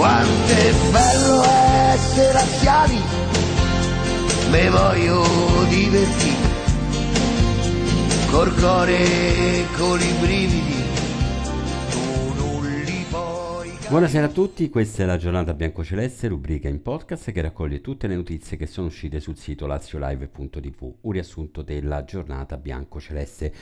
quanto è bello essere anziani, me voglio divertire, col cuore e con i brividi Buonasera a tutti, questa è la giornata biancoceleste, rubrica in podcast che raccoglie tutte le notizie che sono uscite sul sito laziolive.tv, un riassunto della giornata biancoceleste.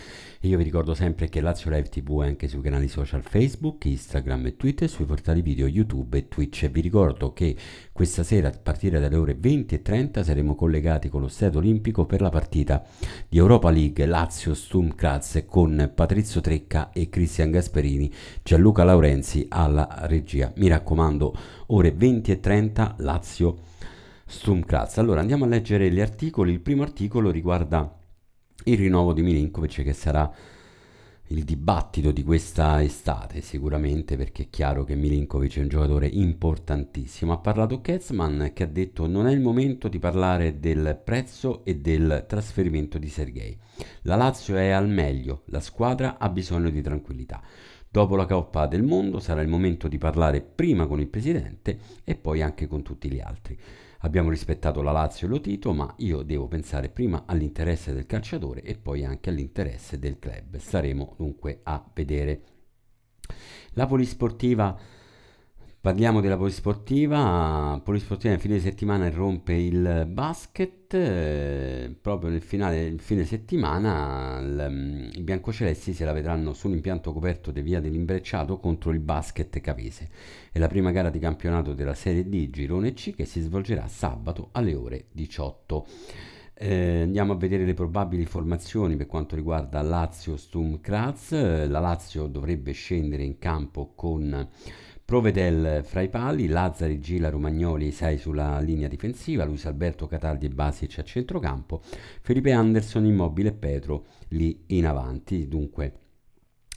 Io vi ricordo sempre che Lazio Live TV è anche sui canali social Facebook, Instagram e Twitter, sui portali video YouTube e Twitch. E vi ricordo che questa sera a partire dalle ore 20.30 saremo collegati con lo Stato Olimpico per la partita di Europa League Lazio Stum Graz con Patrizio Trecca e Cristian Gasperini, Gianluca Laurenzi alla regia regia. Mi raccomando, ore 20 e 30 Lazio Stumkraz. Allora andiamo a leggere gli articoli. Il primo articolo riguarda il rinnovo di Milinkovic che sarà il dibattito di questa estate sicuramente perché è chiaro che Milinkovic è un giocatore importantissimo. Ha parlato Ketzman che ha detto non è il momento di parlare del prezzo e del trasferimento di Sergei. La Lazio è al meglio, la squadra ha bisogno di tranquillità. Dopo la Coppa del Mondo sarà il momento di parlare prima con il presidente e poi anche con tutti gli altri. Abbiamo rispettato la Lazio e lo Tito, ma io devo pensare prima all'interesse del calciatore e poi anche all'interesse del club. Staremo dunque a vedere. La polisportiva Parliamo della polisportiva, polisportiva nel fine settimana irrompe il basket, eh, proprio nel finale, il fine settimana il, i biancocelesti se la vedranno sull'impianto coperto di via dell'Imbrecciato contro il basket Cavese. È la prima gara di campionato della Serie D Girone C che si svolgerà sabato alle ore 18. Eh, andiamo a vedere le probabili formazioni per quanto riguarda Lazio Stum Kraz. La Lazio dovrebbe scendere in campo con Provedel fra i pali, Lazzari, Gila, Romagnoli, 6 sulla linea difensiva, Luis Alberto Cataldi e Basic a centrocampo, Felipe Anderson, Immobile e Petro lì in avanti. Dunque,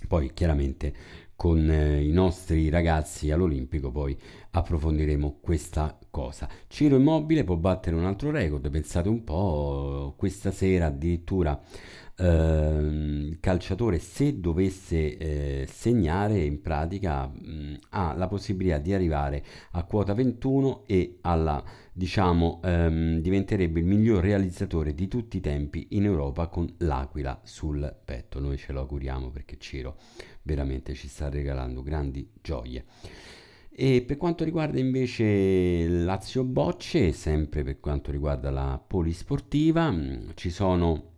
poi chiaramente con eh, i nostri ragazzi all'Olimpico poi approfondiremo questa cosa. Ciro Immobile può battere un altro record, pensate un po', questa sera addirittura Ehm, calciatore se dovesse eh, segnare in pratica mh, ha la possibilità di arrivare a quota 21 e alla diciamo ehm, diventerebbe il miglior realizzatore di tutti i tempi in Europa con l'aquila sul petto. Noi ce lo auguriamo perché Ciro veramente ci sta regalando grandi gioie. E per quanto riguarda invece Lazio Bocce, sempre per quanto riguarda la polisportiva, ci sono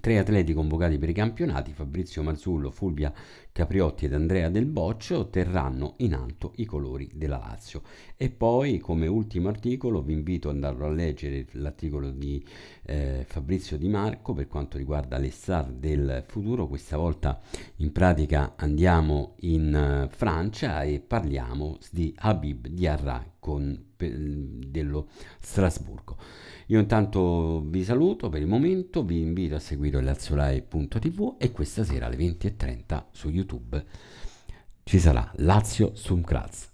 Tre atleti convocati per i campionati, Fabrizio Marzullo, Fulvia Capriotti ed Andrea Del Boccio, otterranno in alto i colori della Lazio. E poi, come ultimo articolo, vi invito ad andarlo a leggere l'articolo di eh, Fabrizio Di Marco per quanto riguarda le star del futuro. Questa volta in pratica andiamo in uh, Francia e parliamo di Habib Diarra con, per, dello Strasburgo. Io intanto vi saluto per il momento, vi invito a seguire laziolai.tv e questa sera alle 20.30 su YouTube ci sarà Lazio Sumkraz.